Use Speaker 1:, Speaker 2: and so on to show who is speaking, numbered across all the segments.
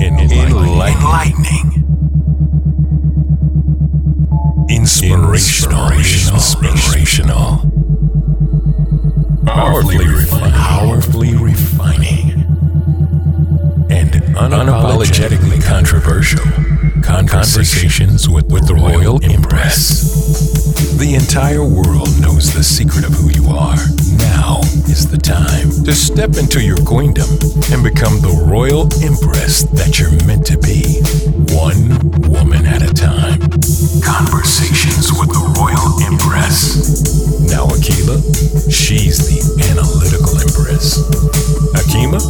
Speaker 1: Enlightening. Inspirational. Inspirational. Powerfully refining. Powerfully refining. And unapologetically controversial. Conversations with, with the Royal Empress. The entire world knows the secret of who you are. Now is the time to step into your queendom and become the Royal Empress that you're meant to be. One woman at a time. Conversations with the Royal Empress. Now, Akila, she's the analytical Empress. Akima,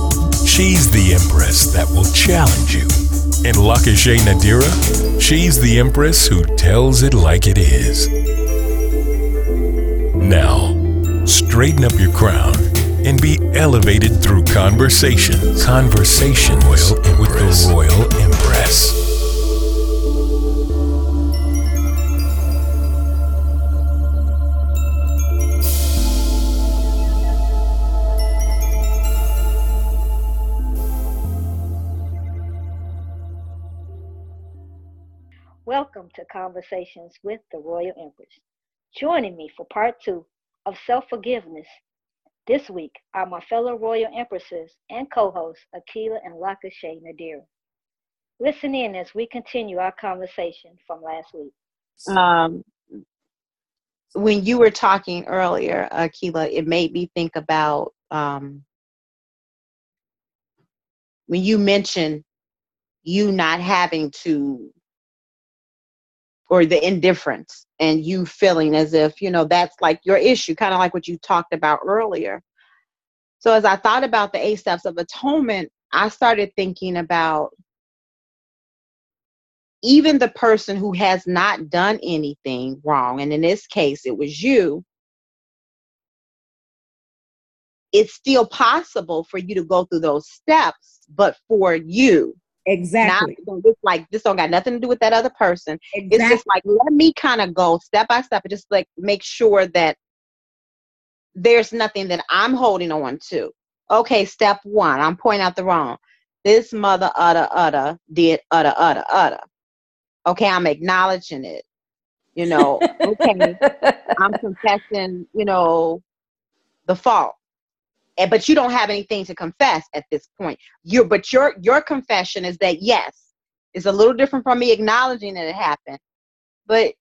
Speaker 1: she's the Empress that will challenge you. And Lakashay Nadira, she's the Empress who tells it like it is. Now, straighten up your crown and be elevated through conversation. Conversations with the Royal Empress.
Speaker 2: Welcome to Conversations with the Royal Empress. Joining me for part two of self forgiveness this week are my fellow Royal Empresses and co hosts Akila and Lakashay Nadir. Listen in as we continue our conversation from last week.
Speaker 3: Um, when you were talking earlier, Akila, it made me think about um, when you mentioned you not having to or the indifference and you feeling as if you know that's like your issue kind of like what you talked about earlier. So as i thought about the eight steps of atonement i started thinking about even the person who has not done anything wrong and in this case it was you it's still possible for you to go through those steps but for you
Speaker 4: Exactly.
Speaker 3: Not, it's like this don't got nothing to do with that other person.
Speaker 4: exactly.
Speaker 3: It's just like let me kind of go step by step and just like make sure that there's nothing that I'm holding on to. Okay, step one, I'm pointing out the wrong. This mother utter utter did utter utter utter. Okay, I'm acknowledging it. You know, okay, I'm confessing, you know, the fault and but you don't have anything to confess at this point. You but your your confession is that yes it's a little different from me acknowledging that it happened. But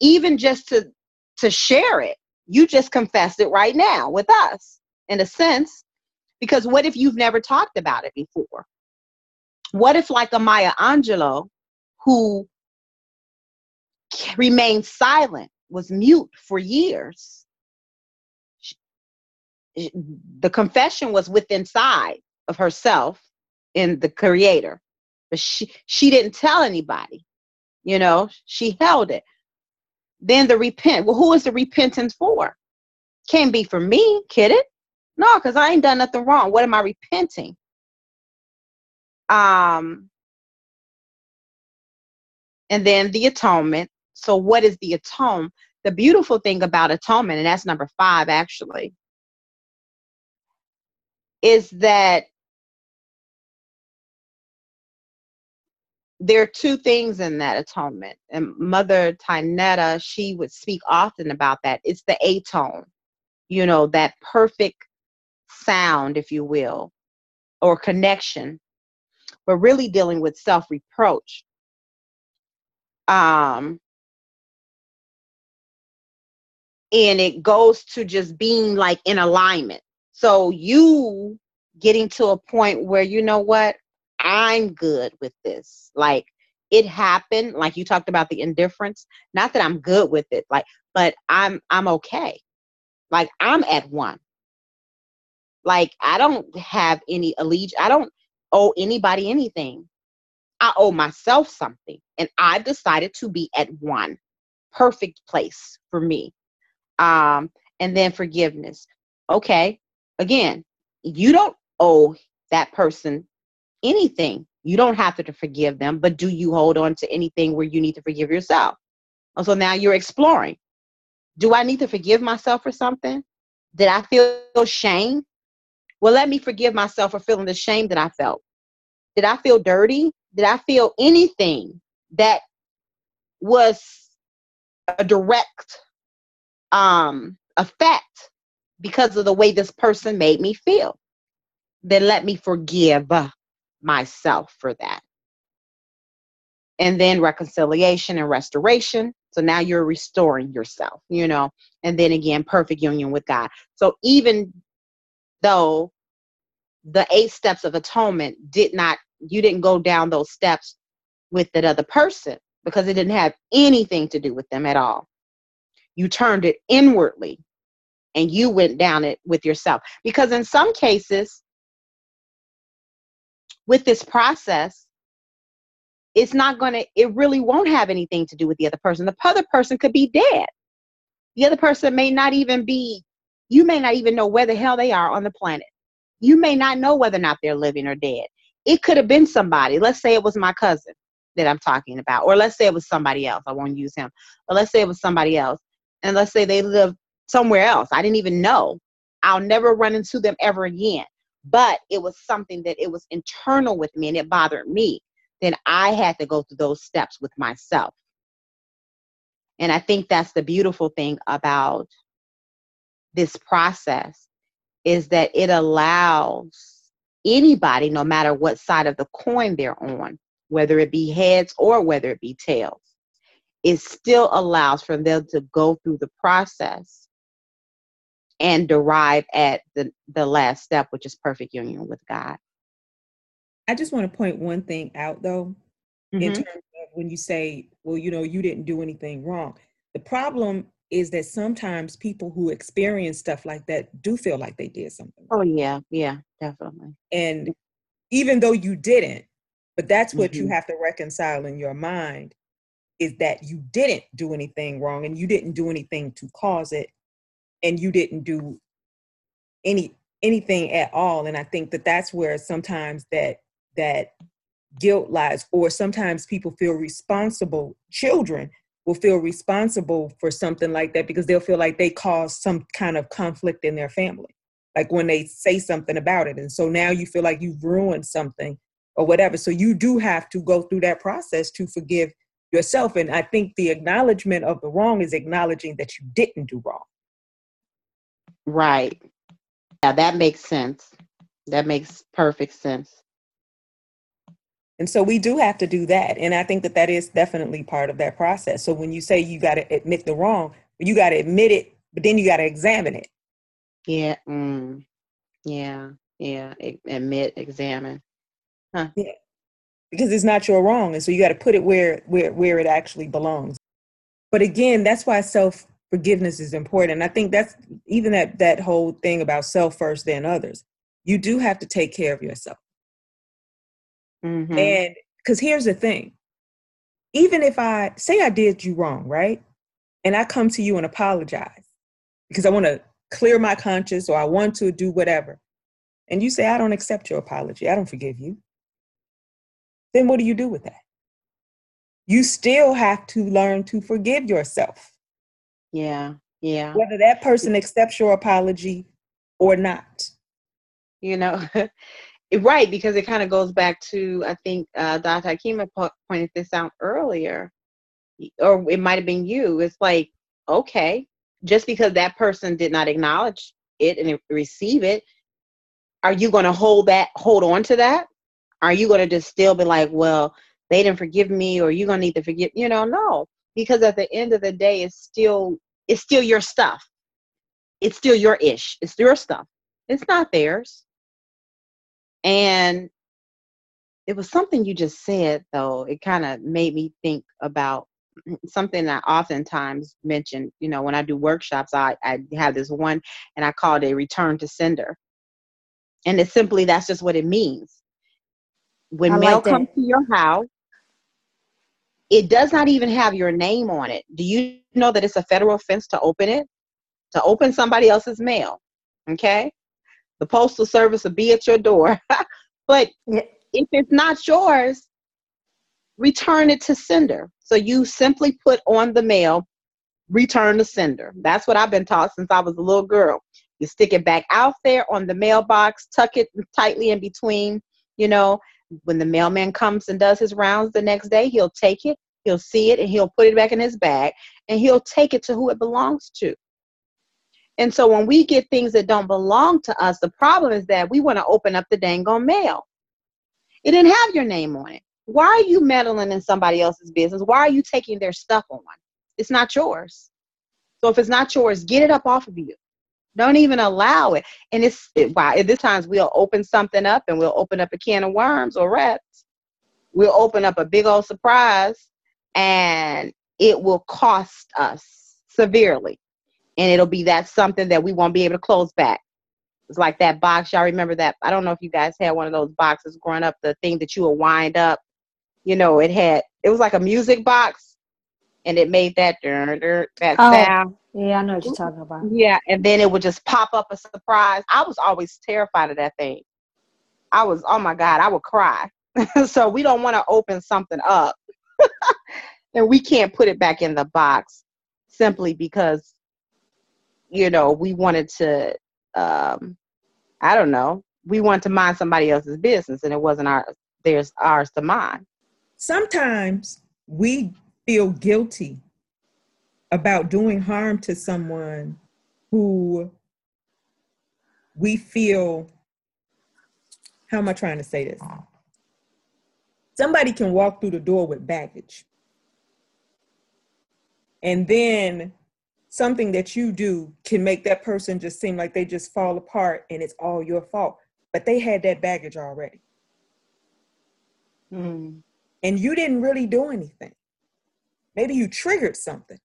Speaker 3: even just to to share it you just confessed it right now with us in a sense. Because what if you've never talked about it before? What if like a maya angelou who remained silent was mute for years the confession was within inside of herself in the creator. But she she didn't tell anybody you know she held it. Then the repent well who is the repentance for? Can't be for me kid it? No because i ain't done nothing wrong. What am i repenting? Um and then the atonement. So what is the atone the beautiful thing about atonement and that's number five actually is that there are two things in that atonement. And Mother Tynetta, she would speak often about that. It's the atone, you know, that perfect sound, if you will, or connection, but really dealing with self reproach. Um, and it goes to just being like in alignment so you getting to a point where you know what? I'm good with this. Like it happened, like you talked about the indifference. Not that I'm good with it, like, but I'm I'm okay. Like I'm at one. Like I don't have any allegiance. I don't owe anybody anything. I owe myself something. And I've decided to be at one. Perfect place for me. Um, and then forgiveness. Okay, again, you don't owe that person anything. You don't have to, forgive them, but do you hold on to anything where you need to forgive yourself? And so now you're exploring. Do I need to forgive myself for something? Did I feel shame? Well, let me forgive myself for feeling the shame that I felt. Did I feel dirty? Did I feel anything that was a direct um, effect because of the way this person made me feel? Then let me forgive myself for that. And then reconciliation and restoration. So now you're restoring yourself, you know, and then again, perfect union with God. So even though the eight steps of atonement did not, you didn't go down those steps with that other person because it didn't have anything to do with them at all. You turned it inwardly and you went down it with yourself. Because in some cases, with this process, it's not going to, it really won't have anything to do with the other person. The other person could be dead. The other person may not even be, you may not even know where the hell they are on the planet. You may not know whether or not they're living or dead. It could have been somebody. Let's say it was my cousin that I'm talking about, or let's say it was somebody else. I won't use him. But let's say it was somebody else. And let's say they live somewhere else. I didn't even know. I'll never run into them ever again. But it was something that it was internal with me and it bothered me. Then I had to go through those steps with myself. And I think that's the beautiful thing about this process is that it allows anybody, no matter what side of the coin they're on, whether it be heads or whether it be tails, it still allows for them to go through the process and derive at the, the last step, which is perfect union with God.
Speaker 4: I just want to point one thing out though, mm-hmm. in terms of when you say, well, you know, you didn't do anything wrong. The problem is that sometimes people who experience stuff like that do feel like they did something.
Speaker 3: Oh yeah, yeah, definitely.
Speaker 4: And even though you didn't, but that's what mm-hmm. you have to reconcile in your mind is that you didn't do anything wrong and you didn't do anything to cause it and you didn't do any anything at all. And i think that that's where sometimes that that guilt lies or sometimes people feel responsible children will feel responsible for something like that because they'll feel like they caused some kind of conflict in their family like when they say something about it. And so now you feel like you've ruined something or whatever. So you do have to go through that process to forgive yourself. And i think the acknowledgement of the wrong is acknowledging that you didn't do wrong
Speaker 3: right yeah that makes sense that makes perfect sense
Speaker 4: and so we do have to do that. And I think that that is definitely part of that process. So when you say you got to admit the wrong, you got to admit it, but then you got to examine it.
Speaker 3: Yeah. Mm, yeah. Yeah. Admit, examine.
Speaker 4: Huh. Yeah. Because it's not your wrong. And so you got to put it where, where, where it actually belongs. But again, that's why self forgiveness is important. And I think that's even that, that whole thing about self first, then others. You do have to take care of yourself. Mm-hmm. And because here's the thing even if I say I did you wrong, right? And I come to you and apologize because I want to clear my conscience or I want to do whatever. And you say, I don't accept your apology, I don't forgive you. Then what do you do with that? You still have to learn to forgive yourself.
Speaker 3: Yeah, yeah.
Speaker 4: Whether that person accepts your apology or not.
Speaker 3: You know, right because it kind of goes back to i think uh, dr. Hakima po- pointed this out earlier. Or it might have been you. It's like okay just because that person did not acknowledge it and receive it are you going to hold that hold on to that? Are you going to just still be like well they didn't forgive me or you're going to need to forgive you know no. Because at the end of the day it's still it's still your stuff it's still your ish it's your stuff it's not theirs and it was something you just said, though. It kind of made me think about something I oftentimes mention. You know, when I do workshops, I, I have this one and I call it a return to sender. And it's simply that's just what it means. When I mail like comes to your house, it does not even have your name on it. Do you know that it's a federal offense to open it? To open somebody else's mail. Okay? The postal service will be at your door. but if it's not yours, return it to sender. So you simply put on the mail, return to sender. That's what I've been taught since I was a little girl. You stick it back out there on the mailbox, tuck it tightly in between. You know, when the mailman comes and does his rounds the next day, he'll take it, he'll see it, and he'll put it back in his bag, and he'll take it to who it belongs to. And so when we get things that don't belong to us, the problem is that we want to open up the dang on mail. It didn't have your name on it. Why are you meddling in somebody else's business? Why are you taking their stuff on? It's not yours. So if it's not yours, get it up off of you. Don't even allow it. And it's it, why at this times we'll open something up and we'll open up a can of worms or rats. We'll open up a big old surprise and it will cost us severely and it'll be that something that we won't be able to close back. It's like that box. Y'all remember that? I don't know if you guys had one of those boxes growing up, the thing that you would wind up. You know, it had it was like a music box and it made that that
Speaker 2: Oh.
Speaker 3: sound.
Speaker 2: Yeah, I know what you're talking about.
Speaker 3: Yeah, and then it would just pop up a surprise. I was always terrified of that thing. I was, oh my God, I would cry. so we don't want to open something up and we can't put it back in the box simply because, you know, we wanted to, um, I don't know, we wanted to mind somebody else's business and it wasn't our, there's ours to mind.
Speaker 4: sometimes we feel guilty about doing harm to someone who we feel how am i trying to say this somebody can walk through the door with baggage and then something that you do can make that person just seem like they just fall apart and it's all your fault but they had that baggage already
Speaker 3: Mm.
Speaker 4: and you didn't really do anything. Maybe you triggered something.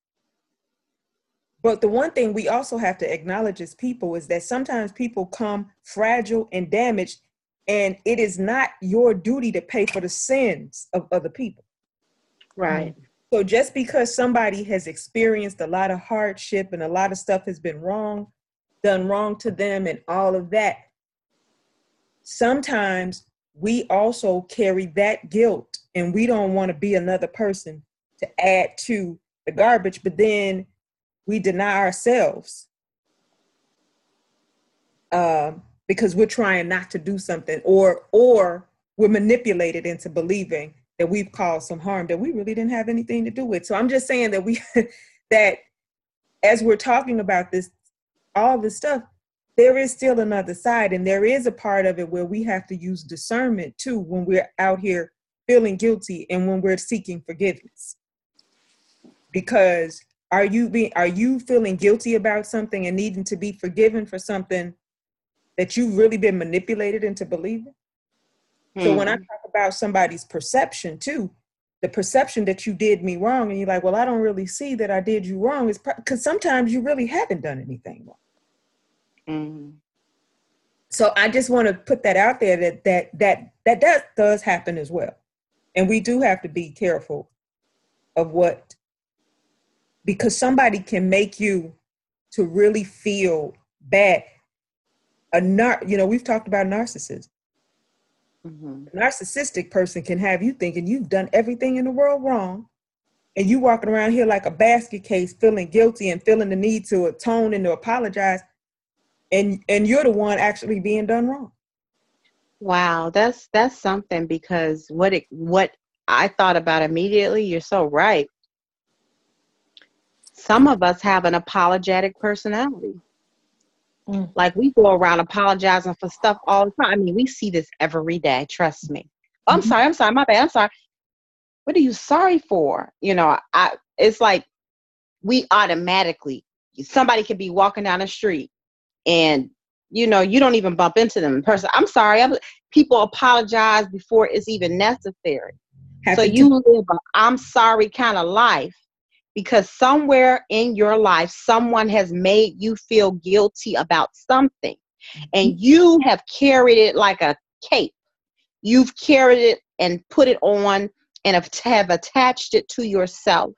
Speaker 4: But the one thing we also have to acknowledge as people is that sometimes people come fragile and damaged, and it is not your duty to pay for the sins of other people.
Speaker 3: Right.
Speaker 4: So just because somebody has experienced a lot of hardship and a lot of stuff has been wrong, done wrong to them, and all of that, sometimes we also carry that guilt and we don't want to be another person to add to the garbage, but then we deny ourselves um, because we're trying not to do something or or we're manipulated into believing that we've caused some harm that we really didn't have anything to do with. So I'm just saying that we that as we're talking about this, all this stuff, there is still another side, and there is a part of it where we have to use discernment too when we're out here feeling guilty and when we're seeking forgiveness. Because are you being are you feeling guilty about something and needing to be forgiven for something that you've really been manipulated into believing? So when I
Speaker 3: Mm.
Speaker 4: talk about somebody's perception too, the perception that you did me wrong, and you're like, well, I don't really see that I did you wrong, is because sometimes you really haven't done anything wrong.
Speaker 3: Mm.
Speaker 4: So I just want to put that out there that that that that does does happen as well, and we do have to be careful of what because somebody can make you to really feel bad. A nar- you know, we've talked about narcissism.
Speaker 3: Mhm.
Speaker 4: A narcissistic person can have you thinking you've done everything in the world wrong and you walking around here like a basket case feeling guilty and feeling the need to atone and to apologize and and you're the one actually being done wrong
Speaker 3: Wow, that's that's something because what it what I thought about immediately, you're so right. Some of us have an apologetic personality.
Speaker 2: Mm.
Speaker 3: Like we go around apologizing for stuff all the time. I mean, we see this every day, trust me. Oh, I'm
Speaker 4: Mhm.
Speaker 3: sorry, I'm sorry, my bad, I'm sorry. What are you sorry for? You know, I it's like we automatically somebody could be walking down the street and you know you don't even bump into them in person i'm sorry I'm, people apologize before it's even necessary so
Speaker 4: Happy to-
Speaker 3: you live a i'm sorry kind of life because somewhere in your life someone has made you feel guilty about something mm-hmm. and you have carried it like a cape. You've carried it and put it on and have, have attached it to yourself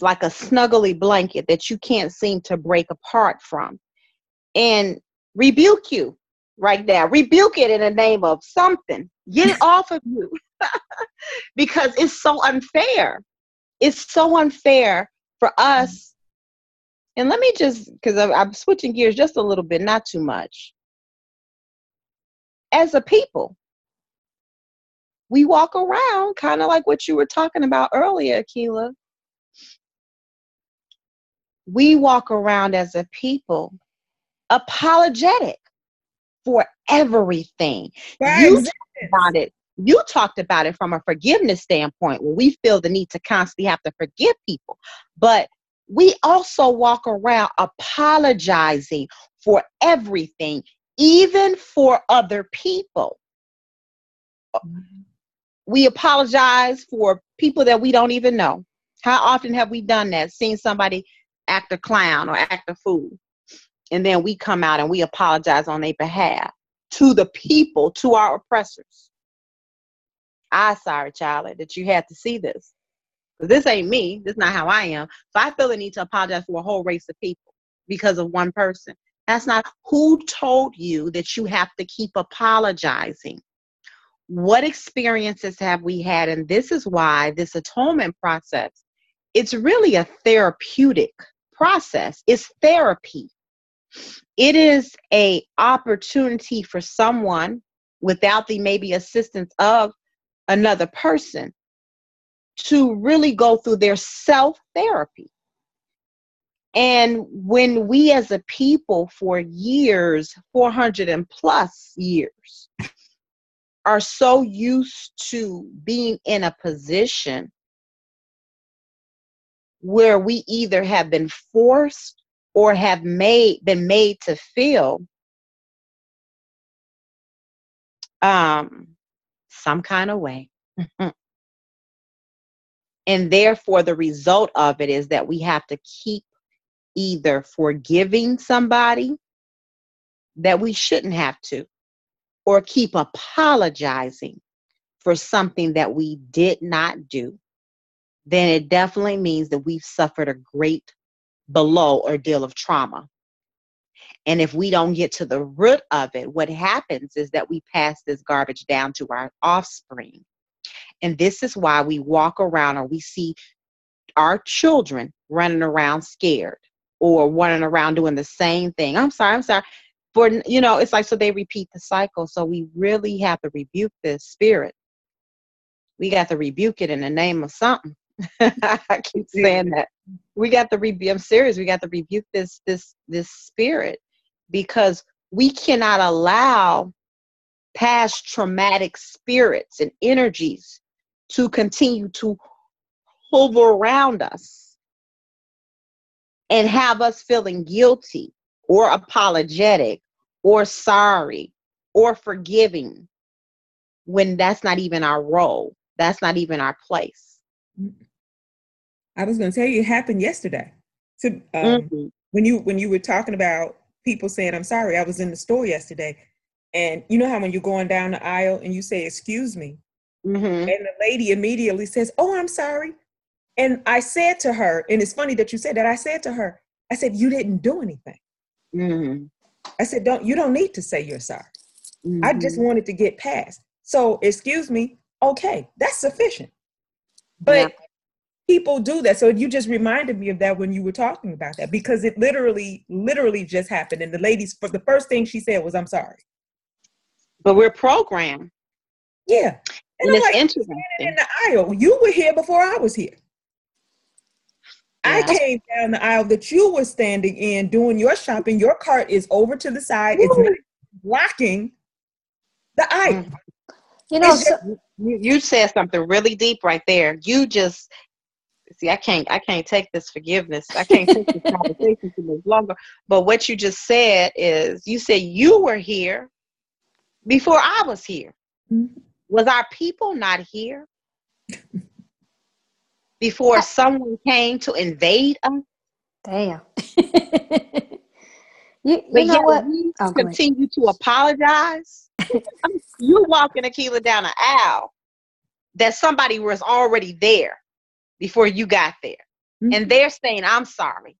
Speaker 3: like a snuggly blanket that you can't seem to break apart from and rebuke you right now rebuke it in the name of something. Get it off of you. Because it's so unfair it's so unfair for us mm-hmm. And let me just, because I'm switching gears just a little bit, not too much. As a people, we walk around kind of like what you were talking about earlier, Akila. We walk around as a people apologetic for everything.
Speaker 4: Right.
Speaker 3: You talked about it. You talked about it from a forgiveness standpoint where we feel the need to constantly have to forgive people. But we also walk around apologizing for everything, even for other people. Mm-hmm. We apologize for people that we don't even know. How often have we done that? Seen somebody act a clown or act a fool? And then we come out and we apologize on their behalf to the people, to our oppressors. I sorry, Charlie, that you had to see this. This ain't me. This is not how I am. So I feel the need to apologize for a whole race of people because of one person. That's not who told you that you have to keep apologizing. What experiences have we had? And this is why this atonement process, it's really a therapeutic process. It's therapy. It is a opportunity for someone without the maybe assistance of another person to really go through their self therapy. And when we as a people for years, 400 and plus years, are so used to being in a position where we either have been forced or have made been made to feel um some kind of way mm-hmm. and therefore the result of it is that we have to keep either forgiving somebody that we shouldn't have to or keep apologizing for something that we did not do then it definitely means that we've suffered a great below ordeal of trauma. And if we don't get to the root of it, what happens is that we pass this garbage down to our offspring. And this is why we walk around or we see our children running around scared or running around doing the same thing. I'm sorry, I'm sorry. For you know, it's like so they repeat the cycle. So we really have to rebuke this spirit. We got to rebuke it in the name of something. I keep saying that. We got to rebuke. I'm serious. We got to rebuke this this this spirit because we cannot allow past traumatic spirits and energies to continue to hover around us and have us feeling guilty or apologetic or sorry or forgiving when that's not even our role. That's not even our place.
Speaker 4: I was going to tell you, it happened yesterday. So um, mm-hmm. when you when you were talking about people saying, "I'm sorry," I was in the store yesterday, and you know how when you're going down the aisle and you say, "Excuse me," mm-hmm. and the lady immediately says, "Oh, I'm sorry," and I said to her, and it's funny that you said that. I said to her, I said, "You didn't do anything." Mm-hmm. I said, "Don't you don't need to say you're sorry." I just mm-hmm. wanted to get past. So, excuse me. Okay, that's sufficient. But yeah people do that. So you just reminded me of that when you were talking about that because it literally, literally just happened. And the ladies, for the first thing she said was, "I'm sorry."
Speaker 3: But we're programmed.
Speaker 4: Yeah,
Speaker 3: and, and it's like, interesting.
Speaker 4: In the aisle, you were here before I was here. Yeah. I came down the aisle that you were standing in doing your shopping. Your cart is over to the side. Woo. It's not blocking the aisle. Mm.
Speaker 3: You know, just, so, you, you said something really deep right there. You just see i can't i can't take this forgiveness. I can't take this conversation too much longer. But what you just said is you said you were here before i was here. Mm-hmm. was our people not here before someone came to invade us?
Speaker 2: Damn.
Speaker 3: You, you know what? oh, continue to apologize. You walking Akila down an aisle that somebody was already there before you got there. Mm-hmm. And they're saying, I'm sorry.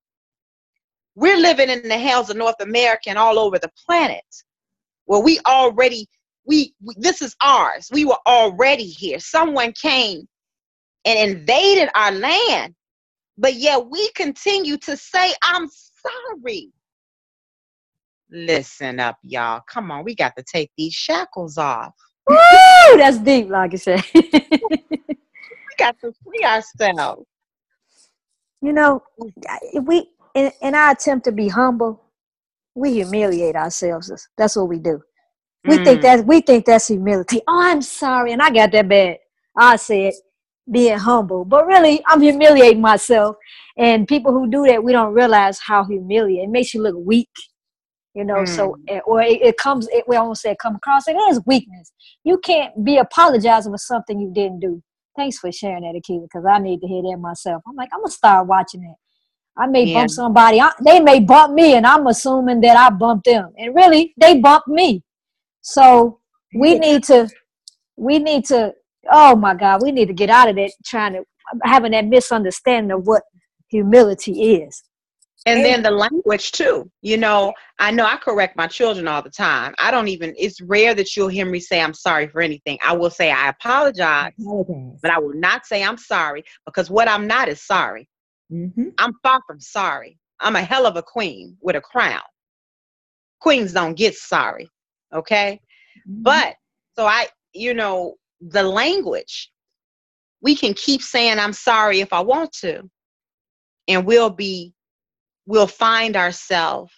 Speaker 3: We're living in the hells of North America and all over the planet Well, we already, we, we this is ours. We were already here. Someone came and invaded our land, but yet we continue to say, I'm sorry. Listen up, y'all. Come on, we got to take these shackles off.
Speaker 2: Woo! That's deep, like I said.
Speaker 3: Got to free ourselves.
Speaker 2: you know, we in, in our attempt to be humble, we humiliate ourselves. That's what we do. We think
Speaker 3: Mm.
Speaker 2: that we think that's humility. Oh, I'm sorry, and I got that bad. I said being humble, but really, I'm humiliating myself. And people who do that, we don't realize how humiliating. It makes you look weak, you know. So, eh, or it, it comes. It, we almost say it come across. It is weakness. You can't be apologizing for something you didn't do. Thanks for sharing that, Akiva, because I need to hear that myself. I'm like, I'm gonna start watching it. I may
Speaker 3: Yeah.
Speaker 2: bump somebody. I, they may bump me, and I'm assuming that I bumped them. And really, they bumped me. So we need to, we need to. Oh my God, we need to get out of that trying to having that misunderstanding of what humility is.
Speaker 3: And then the language too. You know, I know I correct my children all the time. I don't even, it's rare that you'll hear me say I'm sorry for anything. I will say I apologize,
Speaker 4: Apologize.
Speaker 3: but I will not say I'm sorry because what I'm not is sorry.
Speaker 4: Mhm.
Speaker 3: I'm far from sorry. I'm a hell of a queen with a crown. Queens don't get sorry. Okay.
Speaker 4: Mm-hmm.
Speaker 3: But so I, you know, the language, we can keep saying I'm sorry if I want to, and we'll be, we'll find ourselves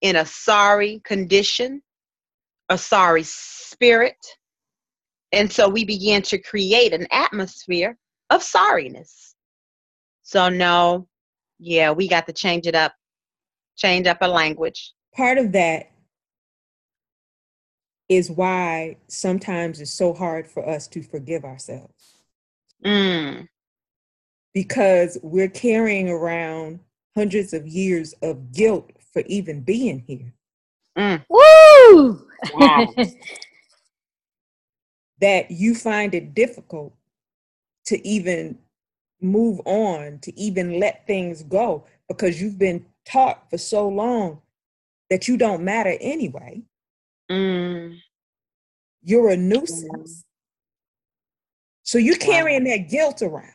Speaker 3: in a sorry condition, a sorry spirit. And so we begin to create an atmosphere of sorriness. So, no, yeah, we got to change it up, change up a language.
Speaker 4: part of that is why sometimes it's so hard for us to forgive ourselves
Speaker 3: Mm,
Speaker 4: because we're carrying around hundreds of years of guilt for even being here.
Speaker 3: mm,
Speaker 2: Woo!
Speaker 3: wow.
Speaker 4: That you find it difficult to even move on, to even let things go because you've been taught for so long that you don't matter anyway.
Speaker 3: Mm,
Speaker 4: You're a nuisance. So you're
Speaker 3: Wow.
Speaker 4: carrying that guilt around.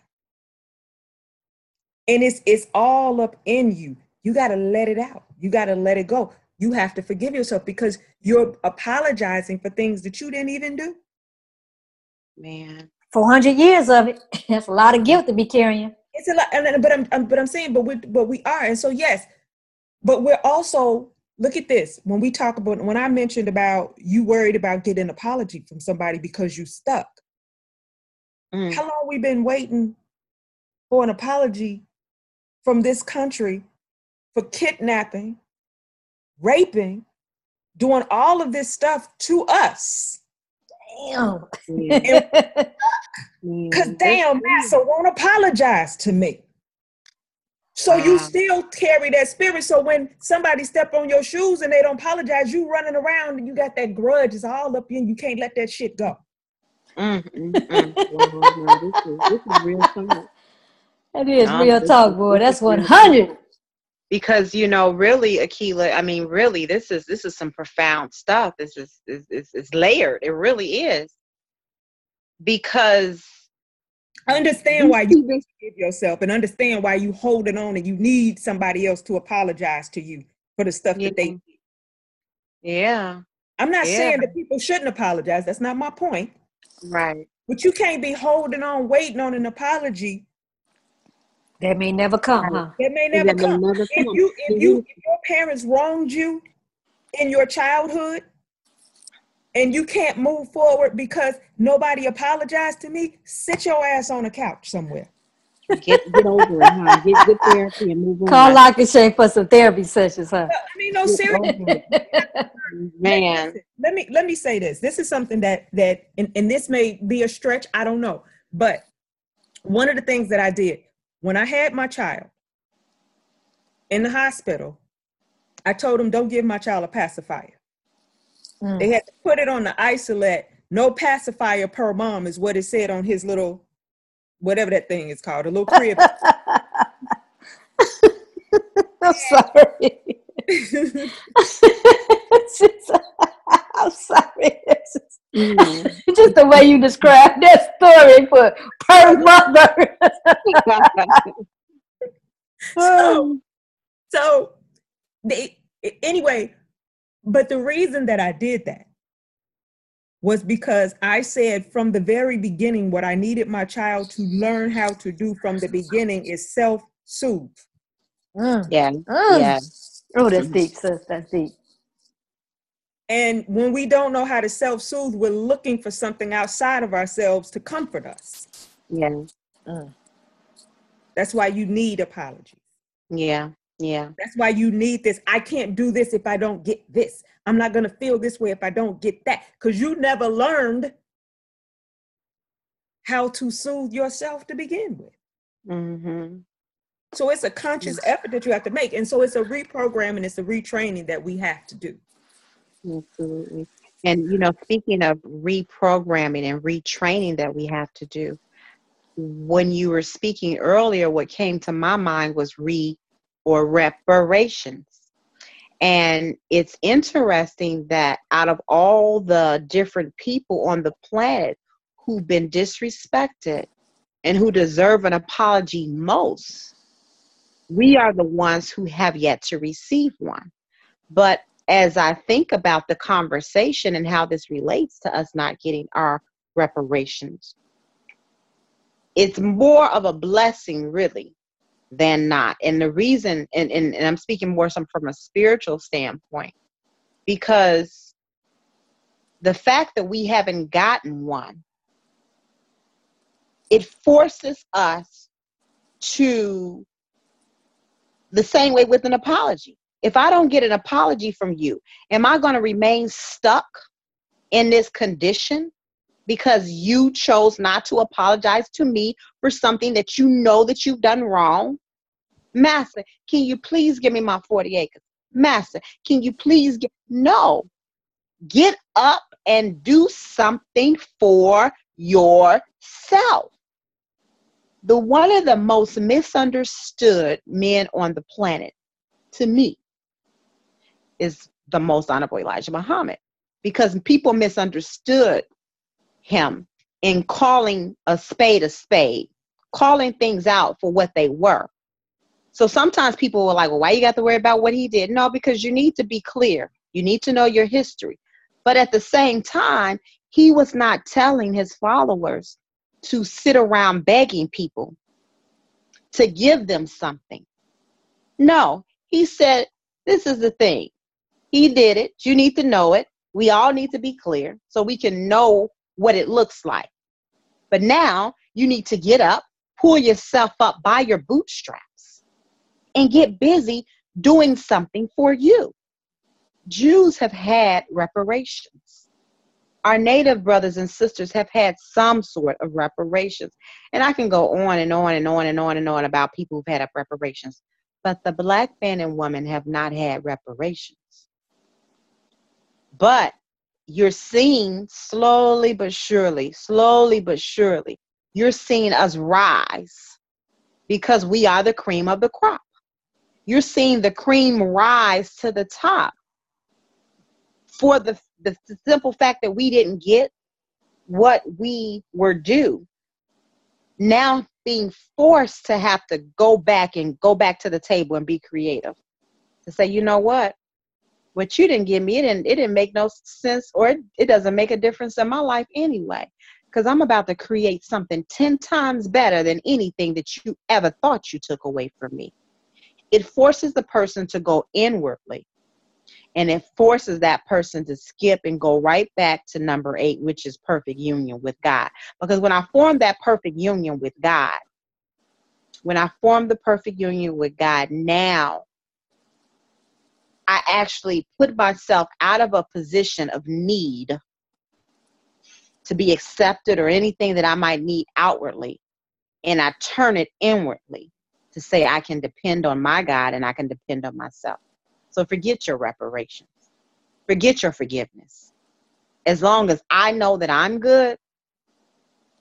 Speaker 4: And it's it's all up in you. You got to let it out. You got to let it go. You have to forgive yourself because you're apologizing for things that you didn't even do.
Speaker 3: man.
Speaker 2: 400 years of it. That's a lot of guilt to be carrying.
Speaker 4: It's a lot, and, and- but I'm, I'm but I'm saying, but we but we are, and so yes, but we're also look at this when we talk about when I mentioned about you worried about getting an apology from somebody because you stuck.
Speaker 3: Mm,
Speaker 4: How long we been waiting for an apology from this country for kidnapping, raping, doing all of this stuff to us?
Speaker 2: Damn.
Speaker 4: Because damn,
Speaker 3: that's-
Speaker 4: Massa won't apologize to me. So you still carry that spirit. So when somebody step on your shoes and they don't apologize, you running around and you got that grudge. It's all up in you. Can't let that shit go.
Speaker 3: Mm, mm, mm. Wow, no, this is this is real talk.
Speaker 2: That is
Speaker 3: No,
Speaker 2: real talk, boy. That's 100.
Speaker 3: Because you know, really, Akila. I mean, really, this is this is some profound stuff. This is is is, is layered. It really is. Because
Speaker 4: Understand why
Speaker 3: we
Speaker 4: you
Speaker 3: see this-
Speaker 4: forgive yourself and understand why you holding on and you need somebody else to apologize to you for the stuff that they
Speaker 3: Yeah,
Speaker 4: I'm not
Speaker 3: Yeah.
Speaker 4: saying that people shouldn't apologize. That's not my point.
Speaker 3: right.
Speaker 4: But you can't be holding on, waiting on an apology
Speaker 2: That may never come, huh?
Speaker 4: that may never
Speaker 3: that may
Speaker 4: come.
Speaker 3: never
Speaker 4: If
Speaker 3: come.
Speaker 4: you if you
Speaker 3: you-
Speaker 4: if your parents wronged you in your childhood and you can't move forward because nobody apologized to me, sit your ass on a couch somewhere.
Speaker 3: Get get over it, huh? Get get therapy and move on.
Speaker 2: Call like and Shay for some therapy sessions, huh?
Speaker 4: I mean, no
Speaker 3: seriously.
Speaker 4: serious.
Speaker 3: over it. Man,
Speaker 4: let me let me say this. This is something that that and, and this may be a stretch, I don't know. But one of the things that I did when I had my child in the hospital, I told them don't give my child a pacifier.
Speaker 2: Mm.
Speaker 4: They had to put it on the isolate. No pacifier per mom is what it said on his little whatever that thing is called, a little crib.
Speaker 2: I'm sorry. I'm sorry. It's just-
Speaker 3: Mm.
Speaker 2: just the way you described that story for per mother.
Speaker 4: so, so they, anyway, but the reason that I did that was because I said from the very beginning, what I needed my child to learn how to do from the beginning is self soothe.
Speaker 3: Mm. Yeah. Mm. Yeah.
Speaker 2: Oh, that's deep, sis. That's deep.
Speaker 4: And when we don't know how to self soothe, we're looking for something outside of ourselves to comfort us.
Speaker 3: Yeah. Mm.
Speaker 4: That's why you need apologies.
Speaker 3: Yeah. Yeah.
Speaker 4: That's why you need this. I can't do this if I don't get this. I'm not going to feel this way if I don't get that. Because you never learned how to soothe yourself to begin with.
Speaker 3: Mm-hmm.
Speaker 4: So it's a conscious effort that you have to make. And so it's a reprogramming, it's a retraining that we have to do.
Speaker 3: Absolutely. And, you know, speaking of reprogramming and retraining that we have to do, when you were speaking earlier, what came to my mind was re or reparations. And it's interesting that out of all the different people on the planet who've been disrespected and who deserve an apology most, we are the ones who have yet to receive one. But as I think about the conversation and how this relates to us not getting our reparations, it's more of a blessing, really, than not. And the reason, and, and, and I'm speaking more some from a spiritual standpoint, because the fact that we haven't gotten one, it forces us to the same way with an apology. If I don't get an apology from you, am I going to remain stuck in this condition because you chose not to apologize to me for something that you know that you've done wrong? Master, can you please give me my 40 acres? Master, can you please get no? Get up and do something for yourself. The one of the most misunderstood men on the planet to me is the most honorable Elijah Muhammad because people misunderstood him in calling a spade a spade, calling things out for what they were. So sometimes people were like, well, why you got to worry about what he did? No, because you need to be clear. You need to know your history. But at the same time, he was not telling his followers to sit around begging people to give them something. No, he said, this is the thing. He did it. You need to know it. We all need to be clear so we can know what it looks like. But now you need to get up, pull yourself up by your bootstraps, and get busy doing something for you. Jews have had reparations. Our native brothers and sisters have had some sort of reparations. And I can go on and on and on and on and on about people who've had reparations. But the black man and woman have not had reparations. But you're seeing slowly but surely, slowly but surely, you're seeing us rise because we are the cream of the crop. You're seeing the cream rise to the top for the, the, simple fact that we didn't get what we were due. Now being forced to have to go back and go back to the table and be creative. To say, you know what? What you didn't give me it didn't it didn't make no sense or it, it doesn't make a difference in my life anyway. Because i'm about to create something 10 times better than anything that you ever thought you took away from me. It forces the person to go inwardly and it forces that person to skip and go right back to number eight which is perfect union with god. Because when i formed that perfect union with god when i formed the perfect union with god now I actually put myself out of a position of need to be accepted or anything that I might need outwardly. And I turn it inwardly to say I can depend on my God and I can depend on myself. So forget your reparations, forget your forgiveness. As long as I know that I'm good,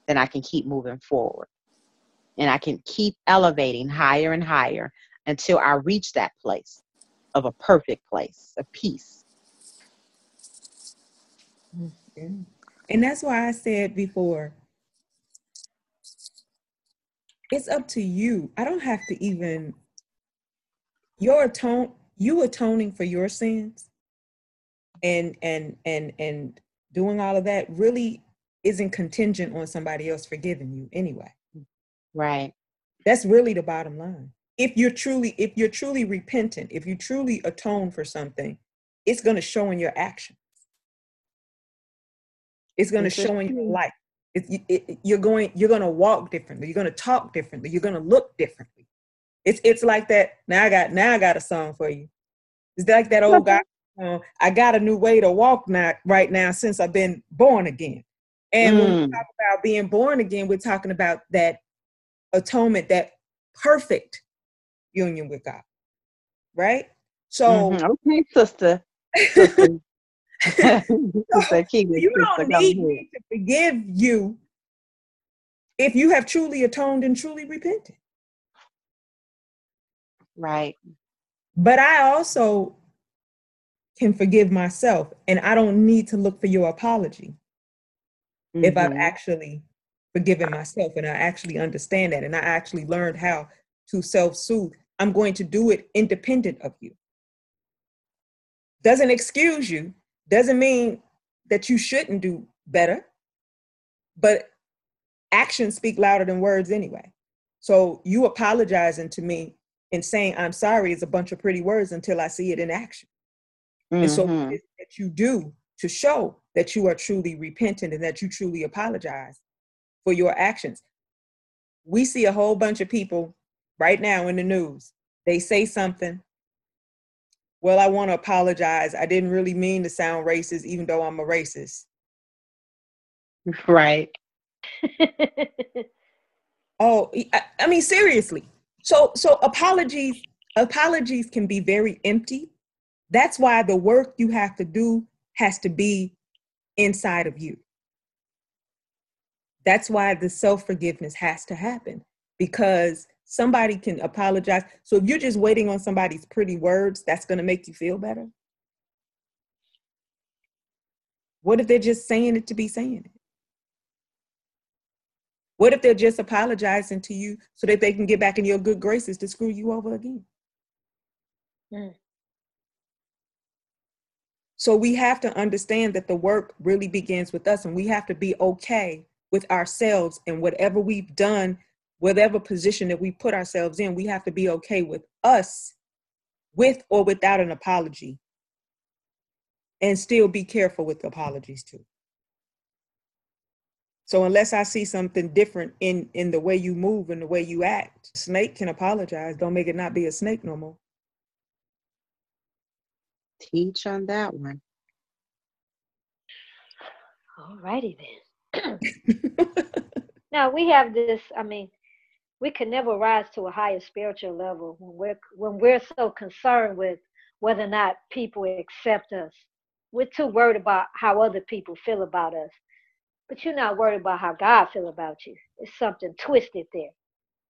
Speaker 3: then I can keep moving forward. And I can keep elevating higher and higher until I reach that place of a perfect place, a peace.
Speaker 4: Mm-hmm. And that's why I said before, it's up to you. I don't have to even your atone you atoning for your sins and and and and doing all of that really isn't contingent on somebody else forgiving you anyway.
Speaker 3: Right.
Speaker 4: That's really the bottom line. If you're truly if you're truly repentant, if you truly atone for something, it's going to show in your actions. It's going to show in your life. It, it, you're going you're going to walk differently. You're going to talk differently. You're going to look differently. It's it's like that. Now I got now I got a song for you. It's like that old guy. Uh, I got a new way to walk now right now since I've been born again. And mm. when we mm. talk about being born again, we're talking about that atonement, that perfect union with God. Right? So
Speaker 3: mm-hmm. okay, sister. sister.
Speaker 4: sister you don't need me to forgive you if you have truly atoned and truly repented.
Speaker 3: Right.
Speaker 4: But I also can forgive myself and I don't need to look for your apology mm-hmm. if I've mm-hmm. actually forgiven myself and I actually understand that and I actually learned how to self soothe. I'm going to do it independent of you. Doesn't excuse you, doesn't mean that you shouldn't do better, but actions speak louder than words anyway. So you apologizing to me and saying I'm sorry is a bunch of pretty words until I see it in action. Mm-hmm. And so mm-hmm. that you do to show that you are truly repentant and that you truly apologize for your actions. We see a whole bunch of people right now in the news. They say something. Well, I want to apologize. I didn't really mean to sound racist, even though I'm a racist.
Speaker 3: Right.
Speaker 4: oh, I, I mean, seriously. So, so apologies, apologies can be very empty that's why the work you have to do has to be inside of you. That's why the self forgiveness has to happen because somebody can apologize. So if you're just waiting on somebody's pretty words, that's going to make you feel better. What if they're just saying it to be saying it? What if they're just apologizing to you so that they can get back in your good graces to screw you over again? Mm. So we have to understand that the work really begins with us, and we have to be okay with ourselves and whatever we've done, whatever position that we put ourselves in, we have to be okay with us with or without an apology. And still be careful with apologies too. So unless I see something different in in the way you move and the way you act, snake can apologize. Don't make it not be a snake no more.
Speaker 3: Teach on that one.
Speaker 2: All righty then. now we have this, I mean, we can never rise to a higher spiritual level when we're when we're so concerned with whether or not people accept us. We're too worried about how other people feel about us. But you're not worried about how God feel about you. It's something twisted there.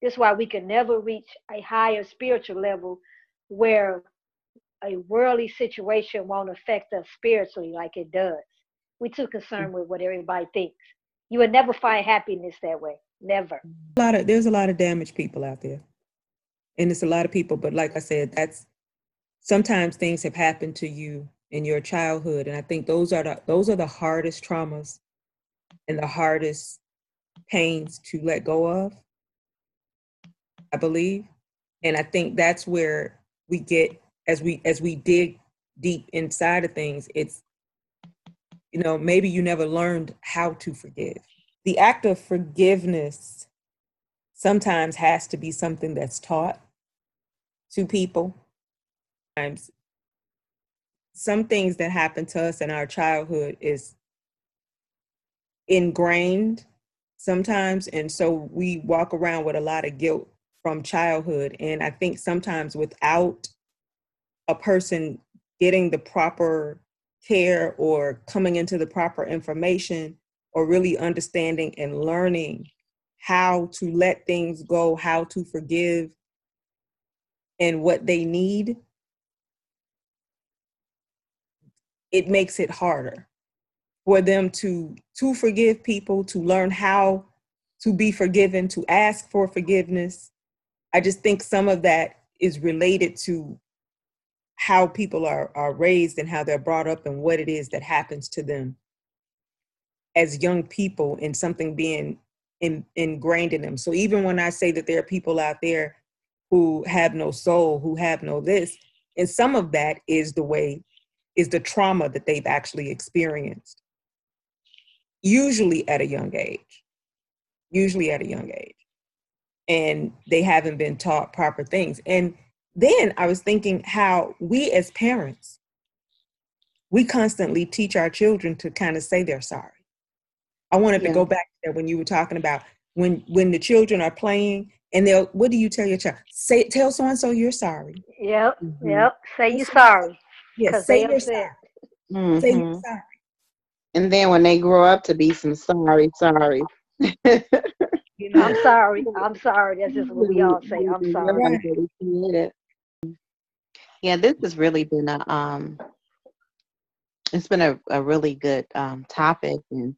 Speaker 2: This is why we can never reach a higher spiritual level where a worldly situation won't affect us spiritually like it does. We're too concerned with what everybody thinks. You will never find happiness that way. Never.
Speaker 4: A lot of there's a lot of damaged people out there. And it's a lot of people, but like I said, that's sometimes things have happened to you in your childhood. And I think those are the those are the hardest traumas and the hardest pains to let go of. I believe. And I think that's where we get as we as we dig deep inside of things it's you know maybe you never learned how to forgive the act of forgiveness sometimes has to be something that's taught to people. Sometimes some things that happen to us in our childhood is ingrained sometimes and so we walk around with a lot of guilt from childhood. And i think sometimes without a person getting the proper care or coming into the proper information or really understanding and learning how to let things go, how to forgive, and what they need, it makes it harder for them to to forgive people, to learn how to be forgiven, to ask for forgiveness. I just think some of that is related to how people are are raised and how they're brought up and what it is that happens to them as young people and something being in, ingrained in them. So even when I say that there are people out there who have no soul, who have no this, and some of that is the way is the trauma that they've actually experienced. Usually at a young age. Usually at a young age. And they haven't been taught proper things. And then i was thinking how we as parents we constantly teach our children to kind of say they're sorry i wanted yeah. to go back to when you were talking about when when the children are playing and they'll what do you tell your child say tell so and so you're sorry
Speaker 2: yep mm-hmm. yep say you're sorry
Speaker 4: yes say you're sorry mm-hmm. say you're sorry
Speaker 3: and then when they grow up to be some sorry sorry you know?
Speaker 2: I'm sorry. I'm sorry. That's just what we all say. I'm sorry.
Speaker 3: Yeah, this has really been a um it's been a, a really good um topic and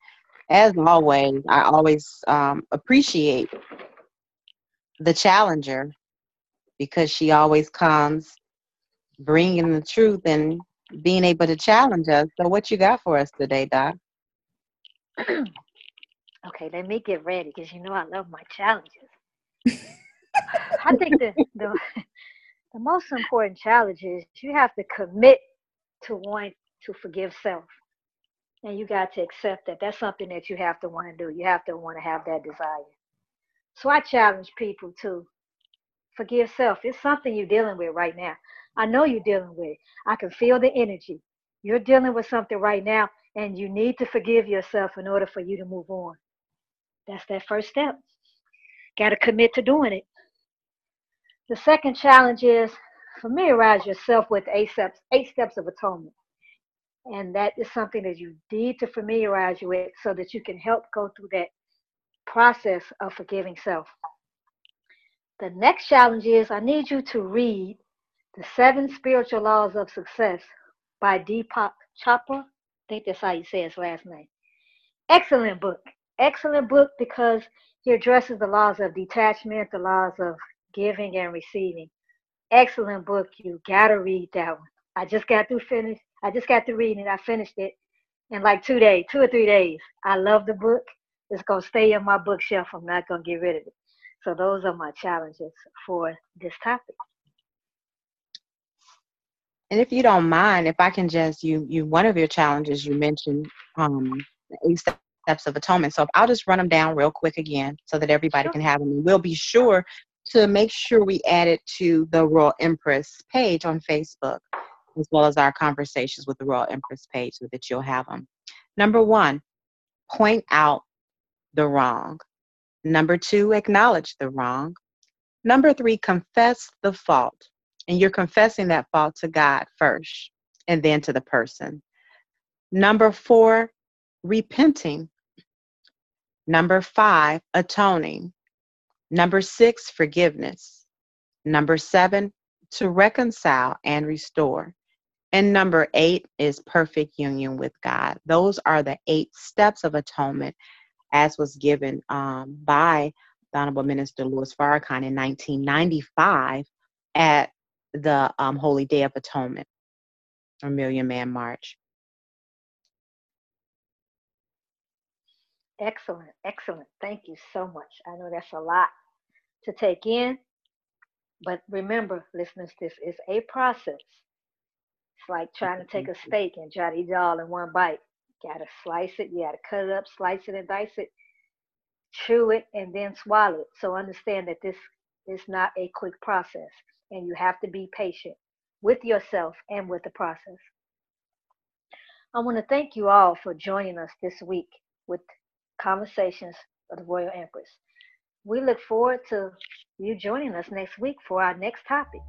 Speaker 3: as always, I always um appreciate the challenger because she always comes bringing the truth and being able to challenge us. So, what you got for us today, Doc?
Speaker 2: Okay, let me get ready because you know I love my challenges. I think the, the the most important challenge is you have to commit to want to forgive self. And you got to accept that that's something that you have to want to do. You have to want to have that desire. So I challenge people to forgive self. It's something you're dealing with right now. I know you're dealing with it. I can feel the energy. You're dealing with something right now, and you need to forgive yourself in order for you to move on. That's that first step. Got to commit to doing it. The second challenge is familiarize yourself with eight steps, eight steps of atonement. And that is something that you need to familiarize you with so that you can help go through that process of forgiving self. The next challenge is I need you to read The Seven Spiritual Laws of Success by Deepak Chopra. I think that's how you say his last name. Excellent book excellent book because he addresses the laws of detachment, the laws of giving and receiving. Excellent book. You gotta read that one. I just got through finish. I just got through reading it. I finished it in like two days, two or three days. I love the book. It's gonna stay in my bookshelf. I'm not gonna get rid of it. So those are my challenges for this topic.
Speaker 3: And if you don't mind, if I can just you you one of your challenges you mentioned um steps of atonement. So I'll just run them down real quick again so that everybody sure. can have them. we'll be sure to make sure we add it to the Royal Empress page on Facebook, as well as our conversations with the Royal Empress page so that you'll have them. Number one, point out the wrong. Number two, acknowledge the wrong. Number three, confess the fault. And you're confessing that fault to God first and then to the person. Number four, repenting. Number five, atoning. Number six, forgiveness. Number seven, to reconcile and restore. And number eight is perfect union with God. Those are the eight steps of atonement as was given um, by the Honorable Minister Louis Farrakhan in 1995 at the um, Holy Day of Atonement or Million Man March.
Speaker 2: Excellent, excellent. Thank you so much. I know that's a lot to take in, but remember, listeners, this is a process. It's like trying to take a steak and try to eat it all in one bite. You gotta slice it, you gotta cut it up, slice it and dice it, chew it, and then swallow it. So understand that this is not a quick process, and you have to be patient with yourself and with the process. I want to thank you all for joining us this week with Conversations of the Royal Empress. We look forward to you joining us next week for our next topic.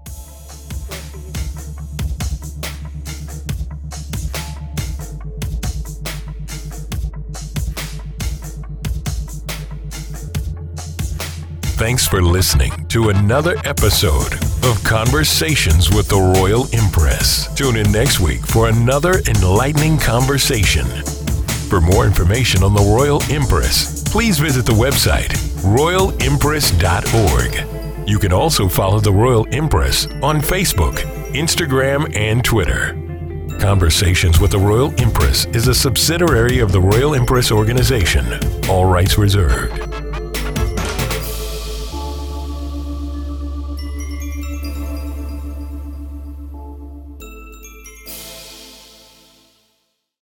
Speaker 1: Thanks for listening to another episode of Conversations with the Royal Empress. Tune in next week for another enlightening conversation. For more information on the Royal Empress, please visit the website royalempress.org. You can also follow the Royal Empress on Facebook Instagram, and Twitter. Conversations with the Royal Empress is a subsidiary of the Royal Empress Organization. All rights reserved.